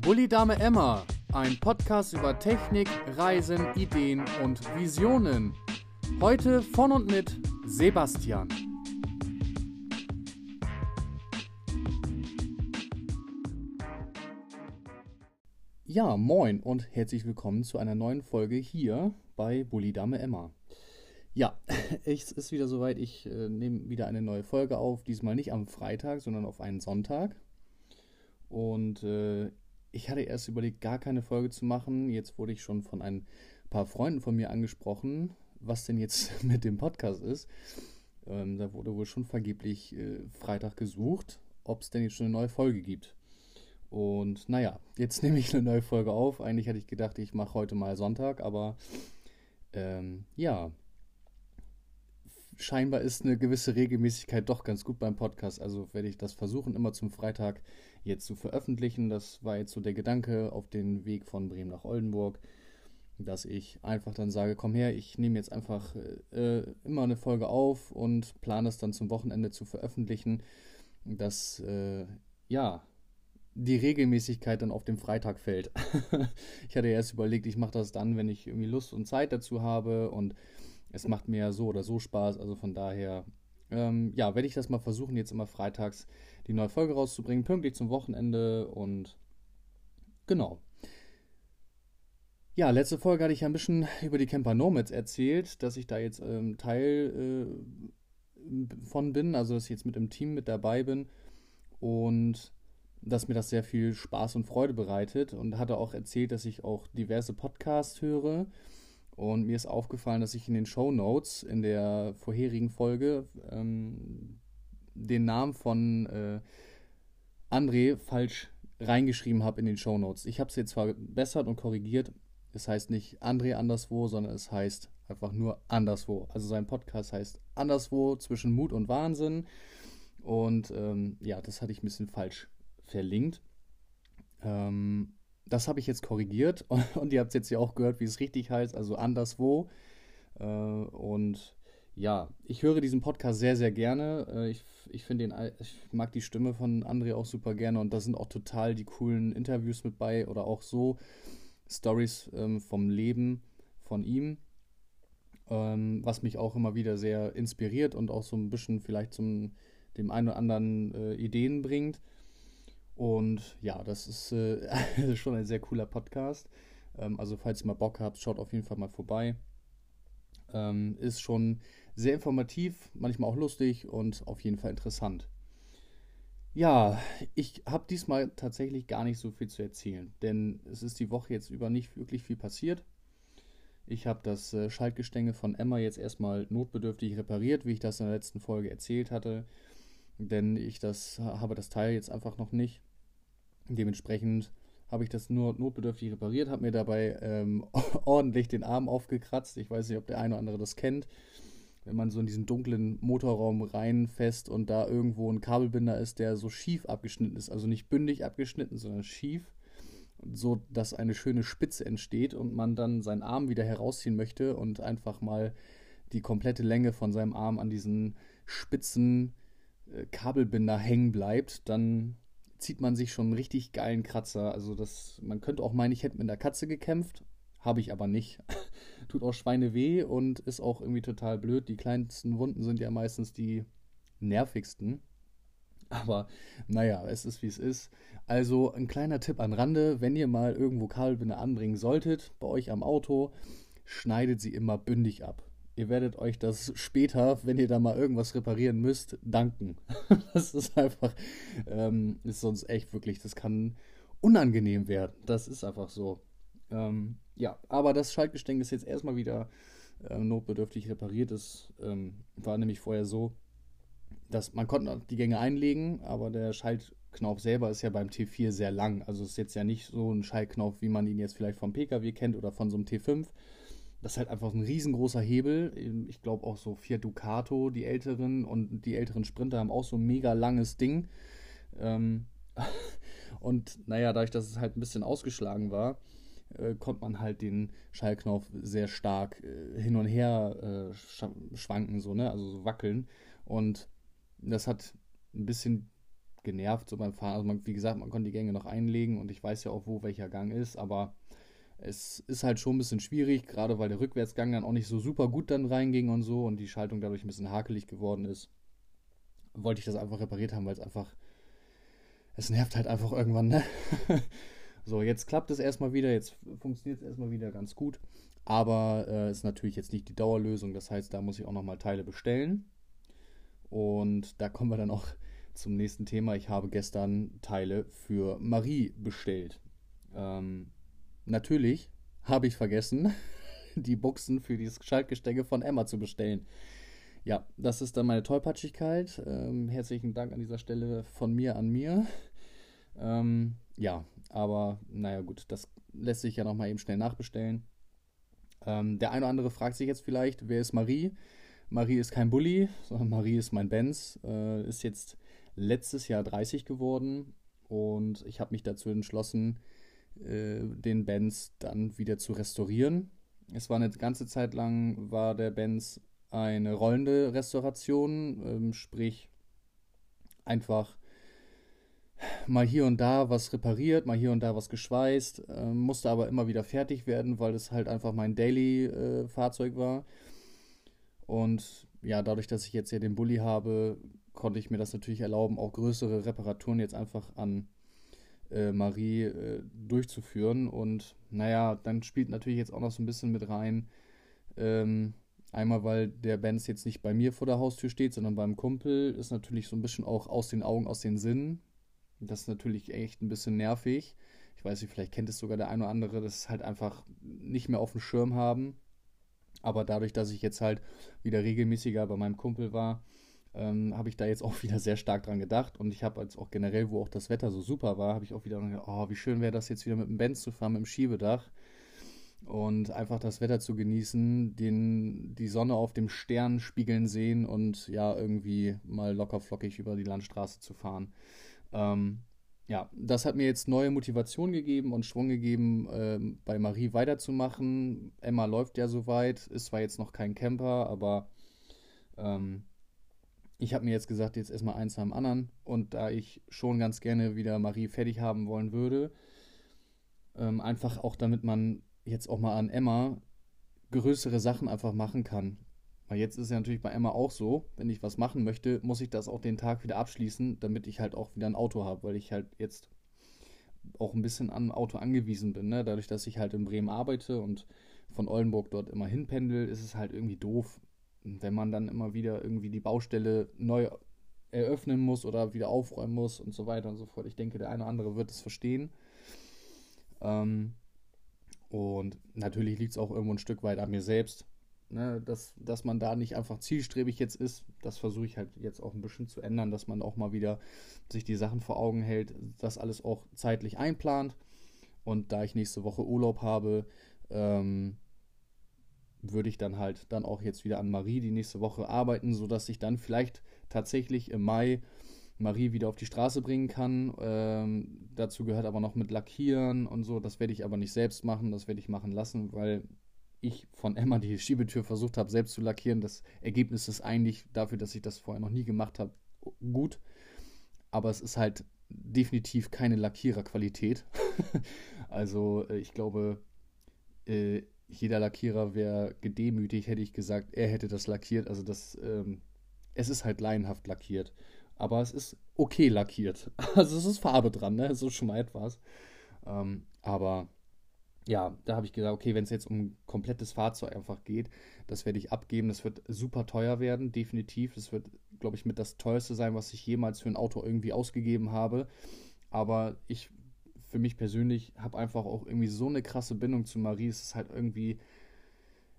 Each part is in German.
Bully Dame Emma, ein Podcast über Technik, Reisen, Ideen und Visionen. Heute von und mit Sebastian. Ja, moin und herzlich willkommen zu einer neuen Folge hier bei Bully Dame Emma. Ja, es ist wieder soweit. Ich äh, nehme wieder eine neue Folge auf. Diesmal nicht am Freitag, sondern auf einen Sonntag. Und äh, ich hatte erst überlegt, gar keine Folge zu machen. Jetzt wurde ich schon von ein paar Freunden von mir angesprochen, was denn jetzt mit dem Podcast ist. Ähm, da wurde wohl schon vergeblich äh, Freitag gesucht, ob es denn jetzt schon eine neue Folge gibt. Und naja, jetzt nehme ich eine neue Folge auf. Eigentlich hatte ich gedacht, ich mache heute mal Sonntag, aber ähm, ja, scheinbar ist eine gewisse Regelmäßigkeit doch ganz gut beim Podcast. Also werde ich das versuchen, immer zum Freitag jetzt zu veröffentlichen. Das war jetzt so der Gedanke auf den Weg von Bremen nach Oldenburg, dass ich einfach dann sage, komm her, ich nehme jetzt einfach äh, immer eine Folge auf und plane es dann zum Wochenende zu veröffentlichen, dass äh, ja die Regelmäßigkeit dann auf dem Freitag fällt. ich hatte erst überlegt, ich mache das dann, wenn ich irgendwie Lust und Zeit dazu habe und es macht mir ja so oder so Spaß, also von daher, ähm, ja, werde ich das mal versuchen, jetzt immer freitags die neue Folge rauszubringen, pünktlich zum Wochenende und genau. Ja, letzte Folge hatte ich ja ein bisschen über die Camper Nomads erzählt, dass ich da jetzt ähm, Teil äh, von bin, also dass ich jetzt mit im Team mit dabei bin und dass mir das sehr viel Spaß und Freude bereitet und hatte auch erzählt, dass ich auch diverse Podcasts höre und mir ist aufgefallen, dass ich in den Show Notes in der vorherigen Folge ähm, den Namen von äh, André falsch reingeschrieben habe in den Show Notes. Ich habe es jetzt verbessert und korrigiert. Es heißt nicht André anderswo, sondern es heißt einfach nur anderswo. Also sein Podcast heißt anderswo zwischen Mut und Wahnsinn. Und ähm, ja, das hatte ich ein bisschen falsch verlinkt. Ähm, das habe ich jetzt korrigiert und ihr habt jetzt ja auch gehört, wie es richtig heißt, also anderswo. Äh, und ja, ich höre diesen Podcast sehr, sehr gerne. Äh, ich, ich den, ich mag die Stimme von André auch super gerne und da sind auch total die coolen Interviews mit bei oder auch so Stories ähm, vom Leben von ihm, ähm, was mich auch immer wieder sehr inspiriert und auch so ein bisschen vielleicht zum dem einen oder anderen äh, Ideen bringt. Und ja, das ist äh, schon ein sehr cooler Podcast. Ähm, also falls ihr mal Bock habt, schaut auf jeden Fall mal vorbei. Ähm, ist schon sehr informativ, manchmal auch lustig und auf jeden Fall interessant. Ja, ich habe diesmal tatsächlich gar nicht so viel zu erzählen, denn es ist die Woche jetzt über nicht wirklich viel passiert. Ich habe das äh, Schaltgestänge von Emma jetzt erstmal notbedürftig repariert, wie ich das in der letzten Folge erzählt hatte, denn ich das habe das Teil jetzt einfach noch nicht. Dementsprechend habe ich das nur notbedürftig repariert, habe mir dabei ähm, ordentlich den Arm aufgekratzt. Ich weiß nicht, ob der eine oder andere das kennt. Wenn man so in diesen dunklen Motorraum reinfasst und da irgendwo ein Kabelbinder ist, der so schief abgeschnitten ist, also nicht bündig abgeschnitten, sondern schief, so dass eine schöne Spitze entsteht und man dann seinen Arm wieder herausziehen möchte und einfach mal die komplette Länge von seinem Arm an diesen spitzen äh, Kabelbinder hängen bleibt, dann zieht man sich schon einen richtig geilen Kratzer. Also das, man könnte auch meinen, ich hätte mit einer Katze gekämpft. Habe ich aber nicht. Tut auch Schweine weh und ist auch irgendwie total blöd. Die kleinsten Wunden sind ja meistens die nervigsten. Aber naja, es ist wie es ist. Also ein kleiner Tipp an Rande, wenn ihr mal irgendwo Kabelbinder anbringen solltet, bei euch am Auto, schneidet sie immer bündig ab ihr werdet euch das später, wenn ihr da mal irgendwas reparieren müsst, danken. das ist einfach, ähm, ist sonst echt wirklich, das kann unangenehm werden. Das ist einfach so. Ähm, ja, aber das Schaltgestänge ist jetzt erstmal wieder äh, notbedürftig repariert. Das ähm, war nämlich vorher so, dass man konnte die Gänge einlegen, aber der Schaltknauf selber ist ja beim T4 sehr lang. Also ist jetzt ja nicht so ein Schaltknauf, wie man ihn jetzt vielleicht vom PKW kennt oder von so einem T5, das ist halt einfach ein riesengroßer Hebel. Ich glaube auch so vier Ducato, die älteren und die älteren Sprinter haben auch so ein mega langes Ding. Ähm und naja, dadurch, dass es halt ein bisschen ausgeschlagen war, äh, konnte man halt den Schallknauf sehr stark äh, hin und her äh, schwanken, so, ne? Also so wackeln. Und das hat ein bisschen genervt so beim Fahren. Also man, wie gesagt, man konnte die Gänge noch einlegen und ich weiß ja auch, wo welcher Gang ist, aber es ist halt schon ein bisschen schwierig, gerade weil der Rückwärtsgang dann auch nicht so super gut dann reinging und so und die Schaltung dadurch ein bisschen hakelig geworden ist. Wollte ich das einfach repariert haben, weil es einfach, es nervt halt einfach irgendwann, ne? so, jetzt klappt es erstmal wieder, jetzt funktioniert es erstmal wieder ganz gut, aber äh, ist natürlich jetzt nicht die Dauerlösung, das heißt, da muss ich auch nochmal Teile bestellen und da kommen wir dann auch zum nächsten Thema. Ich habe gestern Teile für Marie bestellt. Ähm, natürlich habe ich vergessen, die Buchsen für dieses Schaltgestänge von Emma zu bestellen. Ja, das ist dann meine Tollpatschigkeit. Ähm, herzlichen Dank an dieser Stelle von mir an mir. Ähm, ja, aber naja, gut, das lässt sich ja nochmal eben schnell nachbestellen. Ähm, der eine oder andere fragt sich jetzt vielleicht, wer ist Marie? Marie ist kein Bully, sondern Marie ist mein Benz. Äh, ist jetzt letztes Jahr 30 geworden und ich habe mich dazu entschlossen, äh, den Benz dann wieder zu restaurieren. Es war eine ganze Zeit lang, war der Benz eine rollende Restauration, ähm, sprich einfach mal hier und da was repariert, mal hier und da was geschweißt, äh, musste aber immer wieder fertig werden, weil es halt einfach mein Daily-Fahrzeug äh, war. Und ja, dadurch, dass ich jetzt hier den Bulli habe, konnte ich mir das natürlich erlauben, auch größere Reparaturen jetzt einfach an äh, Marie äh, durchzuführen. Und naja, dann spielt natürlich jetzt auch noch so ein bisschen mit rein. Ähm, einmal, weil der Benz jetzt nicht bei mir vor der Haustür steht, sondern beim Kumpel, ist natürlich so ein bisschen auch aus den Augen, aus den Sinnen. Das ist natürlich echt ein bisschen nervig. Ich weiß nicht, vielleicht kennt es sogar der eine oder andere, das halt einfach nicht mehr auf dem Schirm haben. Aber dadurch, dass ich jetzt halt wieder regelmäßiger bei meinem Kumpel war, ähm, habe ich da jetzt auch wieder sehr stark dran gedacht. Und ich habe jetzt auch generell, wo auch das Wetter so super war, habe ich auch wieder gedacht, oh, wie schön wäre das jetzt wieder mit dem Benz zu fahren, mit dem Schiebedach. Und einfach das Wetter zu genießen, den, die Sonne auf dem Stern spiegeln sehen und ja, irgendwie mal locker flockig über die Landstraße zu fahren. Ähm, ja, das hat mir jetzt neue Motivation gegeben und Schwung gegeben, äh, bei Marie weiterzumachen. Emma läuft ja soweit, ist zwar jetzt noch kein Camper, aber ähm, ich habe mir jetzt gesagt, jetzt erstmal eins nach dem anderen. Und da ich schon ganz gerne wieder Marie fertig haben wollen würde, ähm, einfach auch damit man jetzt auch mal an Emma größere Sachen einfach machen kann. Weil jetzt ist es ja natürlich bei Emma auch so, wenn ich was machen möchte, muss ich das auch den Tag wieder abschließen, damit ich halt auch wieder ein Auto habe, weil ich halt jetzt auch ein bisschen an Auto angewiesen bin. Ne? Dadurch, dass ich halt in Bremen arbeite und von Oldenburg dort immer hinpendel, ist es halt irgendwie doof, wenn man dann immer wieder irgendwie die Baustelle neu eröffnen muss oder wieder aufräumen muss und so weiter und so fort. Ich denke, der eine oder andere wird es verstehen. Ähm, und natürlich liegt es auch irgendwo ein Stück weit an mir selbst, ne, dass, dass man da nicht einfach zielstrebig jetzt ist. Das versuche ich halt jetzt auch ein bisschen zu ändern, dass man auch mal wieder sich die Sachen vor Augen hält, das alles auch zeitlich einplant. Und da ich nächste Woche Urlaub habe, ähm, würde ich dann halt dann auch jetzt wieder an Marie die nächste Woche arbeiten, sodass ich dann vielleicht tatsächlich im Mai Marie wieder auf die Straße bringen kann. Ähm, dazu gehört aber noch mit Lackieren und so. Das werde ich aber nicht selbst machen, das werde ich machen lassen, weil ich von Emma die Schiebetür versucht habe, selbst zu lackieren. Das Ergebnis ist eigentlich dafür, dass ich das vorher noch nie gemacht habe, gut. Aber es ist halt definitiv keine Lackiererqualität. also äh, ich glaube, äh, jeder Lackierer wäre gedemütigt, hätte ich gesagt, er hätte das lackiert. Also das, ähm, es ist halt laienhaft lackiert. Aber es ist okay lackiert. Also es ist Farbe dran, ne? So schon etwas. Ähm, aber ja, da habe ich gesagt, okay, wenn es jetzt um komplettes Fahrzeug einfach geht, das werde ich abgeben. Das wird super teuer werden, definitiv. Das wird, glaube ich, mit das teuerste sein, was ich jemals für ein Auto irgendwie ausgegeben habe. Aber ich für mich persönlich habe einfach auch irgendwie so eine krasse Bindung zu Marie. Es ist halt irgendwie.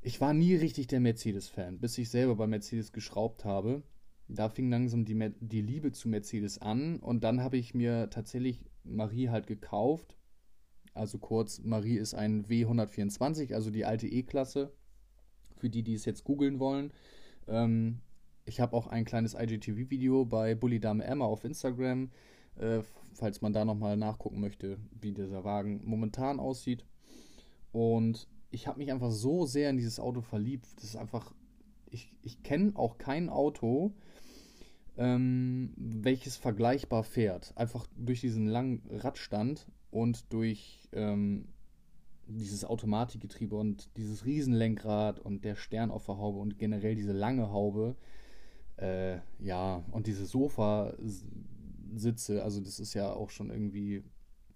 Ich war nie richtig der Mercedes-Fan, bis ich selber bei Mercedes geschraubt habe. Da fing langsam die, die Liebe zu Mercedes an und dann habe ich mir tatsächlich Marie halt gekauft. Also kurz, Marie ist ein W124, also die alte E-Klasse. Für die, die es jetzt googeln wollen. Ähm, ich habe auch ein kleines IGTV-Video bei Bully Dame Emma auf Instagram äh, falls man da nochmal nachgucken möchte, wie dieser Wagen momentan aussieht. Und ich habe mich einfach so sehr in dieses Auto verliebt. Das ist einfach, ich, ich kenne auch kein Auto, ähm, welches vergleichbar fährt. Einfach durch diesen langen Radstand und durch ähm, dieses Automatikgetriebe und dieses Riesenlenkrad und der Stern auf der Haube und generell diese lange Haube. Äh, ja, und diese Sofasitze, also das ist ja auch schon irgendwie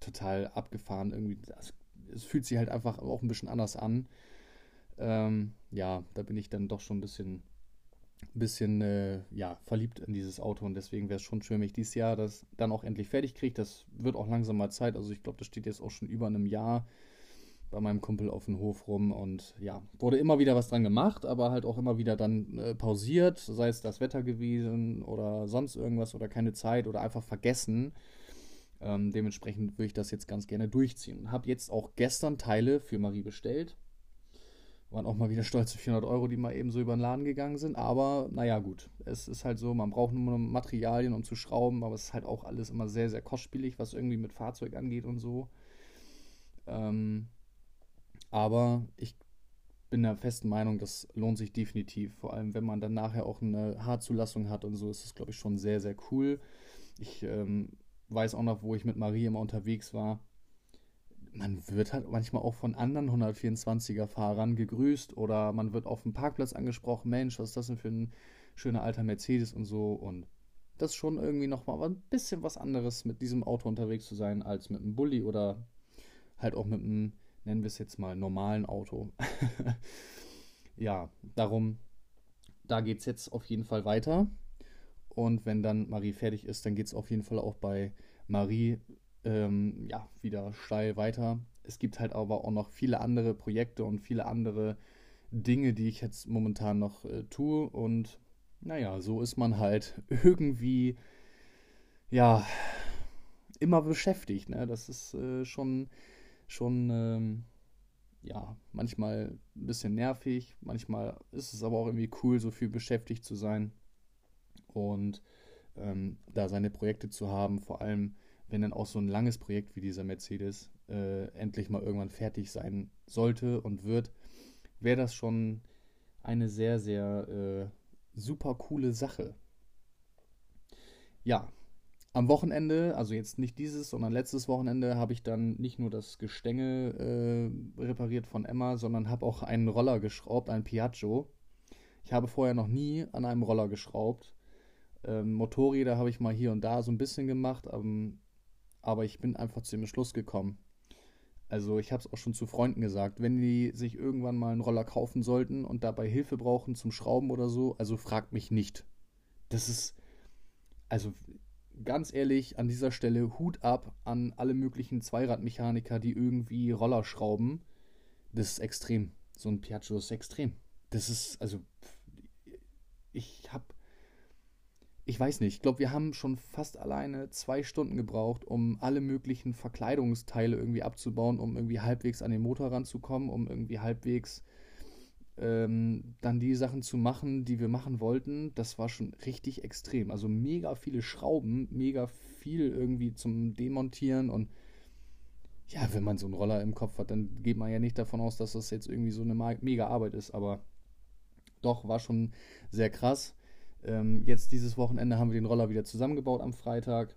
total abgefahren. Irgendwie, also, es fühlt sich halt einfach auch ein bisschen anders an. Ähm, ja, da bin ich dann doch schon ein bisschen, bisschen äh, ja, verliebt in dieses Auto und deswegen wäre es schon schön, wenn ich dieses Jahr das dann auch endlich fertig kriege. Das wird auch langsam mal Zeit. Also ich glaube, das steht jetzt auch schon über einem Jahr bei meinem Kumpel auf dem Hof rum und ja, wurde immer wieder was dran gemacht, aber halt auch immer wieder dann äh, pausiert, sei es das Wetter gewesen oder sonst irgendwas oder keine Zeit oder einfach vergessen. Ähm, dementsprechend würde ich das jetzt ganz gerne durchziehen. Habe jetzt auch gestern Teile für Marie bestellt. Waren auch mal wieder stolze 400 Euro, die mal eben so über den Laden gegangen sind. Aber naja, gut. Es ist halt so, man braucht nur Materialien, um zu schrauben. Aber es ist halt auch alles immer sehr, sehr kostspielig, was irgendwie mit Fahrzeug angeht und so. Ähm, aber ich bin der festen Meinung, das lohnt sich definitiv. Vor allem, wenn man dann nachher auch eine Haarzulassung hat und so, ist das, glaube ich, schon sehr, sehr cool. Ich ähm, weiß auch noch, wo ich mit Marie immer unterwegs war. Man wird halt manchmal auch von anderen 124er Fahrern gegrüßt oder man wird auf dem Parkplatz angesprochen, Mensch, was ist das denn für ein schöner alter Mercedes und so und das ist schon irgendwie nochmal ein bisschen was anderes, mit diesem Auto unterwegs zu sein, als mit einem Bulli oder halt auch mit einem nennen wir es jetzt mal, normalen Auto. ja, darum, da geht es jetzt auf jeden Fall weiter. Und wenn dann Marie fertig ist, dann geht es auf jeden Fall auch bei Marie ähm, ja, wieder steil weiter. Es gibt halt aber auch noch viele andere Projekte und viele andere Dinge, die ich jetzt momentan noch äh, tue. Und naja, so ist man halt irgendwie, ja, immer beschäftigt. Ne? Das ist äh, schon schon, ähm, ja, manchmal ein bisschen nervig. Manchmal ist es aber auch irgendwie cool, so viel beschäftigt zu sein und ähm, da seine Projekte zu haben. Vor allem, wenn dann auch so ein langes Projekt wie dieser Mercedes äh, endlich mal irgendwann fertig sein sollte und wird, wäre das schon eine sehr, sehr äh, super coole Sache. Ja, am Wochenende, also jetzt nicht dieses, sondern letztes Wochenende, habe ich dann nicht nur das Gestänge äh, repariert von Emma, sondern habe auch einen Roller geschraubt, einen Piaggio. Ich habe vorher noch nie an einem Roller geschraubt. Ähm, Motorräder habe ich mal hier und da so ein bisschen gemacht, ähm, aber ich bin einfach zu dem Schluss gekommen. Also ich habe es auch schon zu Freunden gesagt, wenn die sich irgendwann mal einen Roller kaufen sollten und dabei Hilfe brauchen zum Schrauben oder so, also fragt mich nicht. Das ist, also ganz ehrlich, an dieser Stelle Hut ab an alle möglichen Zweiradmechaniker, die irgendwie Roller schrauben. Das ist extrem. So ein Piaggio ist extrem. Das ist, also, ich hab, ich weiß nicht, ich glaube, wir haben schon fast alleine zwei Stunden gebraucht, um alle möglichen Verkleidungsteile irgendwie abzubauen, um irgendwie halbwegs an den Motor ranzukommen, um irgendwie halbwegs ähm, dann die Sachen zu machen, die wir machen wollten, das war schon richtig extrem. Also mega viele Schrauben, mega viel irgendwie zum Demontieren und ja, wenn man so einen Roller im Kopf hat, dann geht man ja nicht davon aus, dass das jetzt irgendwie so eine mega Arbeit ist, aber doch, war schon sehr krass. Ähm, jetzt dieses Wochenende haben wir den Roller wieder zusammengebaut am Freitag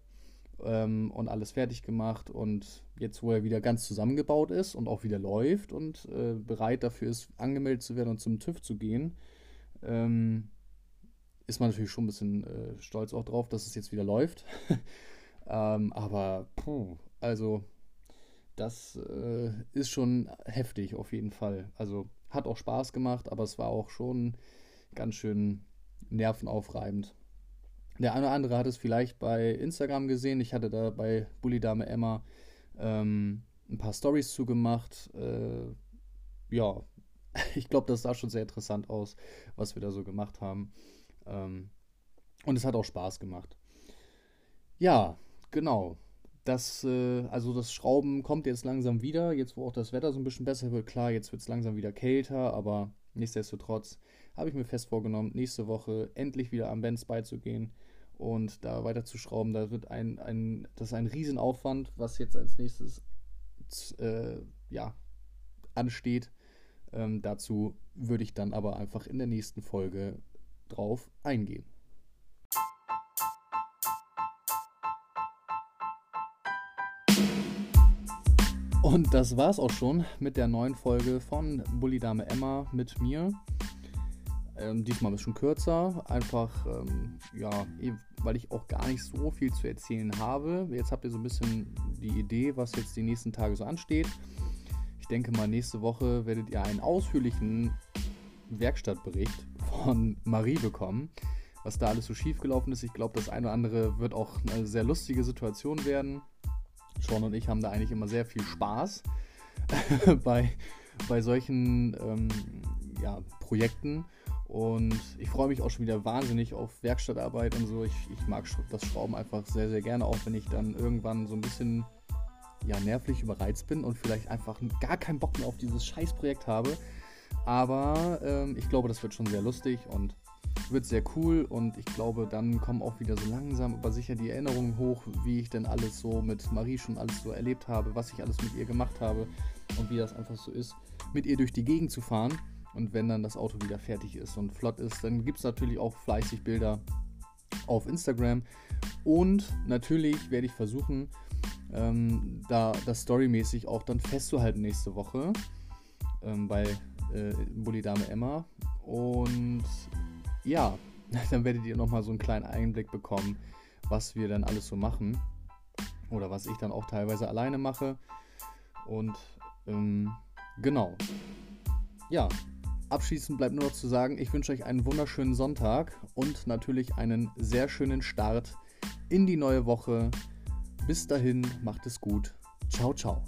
ähm, und alles fertig gemacht. Und jetzt, wo er wieder ganz zusammengebaut ist und auch wieder läuft und äh, bereit dafür ist, angemeldet zu werden und zum TÜV zu gehen, ähm, ist man natürlich schon ein bisschen äh, stolz auch drauf, dass es jetzt wieder läuft. ähm, aber, puh, also, das äh, ist schon heftig auf jeden Fall. Also, hat auch Spaß gemacht, aber es war auch schon ganz schön nervenaufreibend. Der eine oder andere hat es vielleicht bei Instagram gesehen. Ich hatte da bei Bully Dame Emma ähm, ein paar Stories zugemacht. Äh, ja, ich glaube, das sah schon sehr interessant aus, was wir da so gemacht haben. Ähm, und es hat auch Spaß gemacht. Ja, genau. Das, äh, also das Schrauben kommt jetzt langsam wieder, jetzt wo auch das Wetter so ein bisschen besser wird. Klar, jetzt wird es langsam wieder kälter, aber nichtsdestotrotz habe ich mir fest vorgenommen, nächste Woche endlich wieder am Benz beizugehen und da weiterzuschrauben, da wird ein, ein, das ist ein Riesenaufwand, was jetzt als nächstes äh, ja, ansteht. Ähm, dazu würde ich dann aber einfach in der nächsten Folge drauf eingehen. Und das war's auch schon mit der neuen Folge von Bully Dame Emma mit mir. Ähm, diesmal ein bisschen kürzer, einfach, ähm, ja, eh, weil ich auch gar nicht so viel zu erzählen habe. Jetzt habt ihr so ein bisschen die Idee, was jetzt die nächsten Tage so ansteht. Ich denke mal, nächste Woche werdet ihr einen ausführlichen Werkstattbericht von Marie bekommen, was da alles so schief gelaufen ist. Ich glaube, das eine oder andere wird auch eine sehr lustige Situation werden. Sean und ich haben da eigentlich immer sehr viel Spaß bei, bei solchen ähm, ja, Projekten. Und ich freue mich auch schon wieder wahnsinnig auf Werkstattarbeit und so. Ich, ich mag das Schrauben einfach sehr, sehr gerne, auch wenn ich dann irgendwann so ein bisschen ja, nervlich überreizt bin und vielleicht einfach gar keinen Bock mehr auf dieses Scheißprojekt habe. Aber ähm, ich glaube, das wird schon sehr lustig und wird sehr cool und ich glaube, dann kommen auch wieder so langsam aber sicher die Erinnerungen hoch, wie ich denn alles so mit Marie schon alles so erlebt habe, was ich alles mit ihr gemacht habe und wie das einfach so ist, mit ihr durch die Gegend zu fahren. Und wenn dann das Auto wieder fertig ist und flott ist, dann gibt es natürlich auch fleißig Bilder auf Instagram. Und natürlich werde ich versuchen, ähm, da das storymäßig auch dann festzuhalten nächste Woche ähm, bei äh, Bully Dame Emma. Und ja, dann werdet ihr nochmal so einen kleinen Einblick bekommen, was wir dann alles so machen. Oder was ich dann auch teilweise alleine mache. Und ähm, genau. Ja, abschließend bleibt nur noch zu sagen, ich wünsche euch einen wunderschönen Sonntag und natürlich einen sehr schönen Start in die neue Woche. Bis dahin, macht es gut. Ciao, ciao.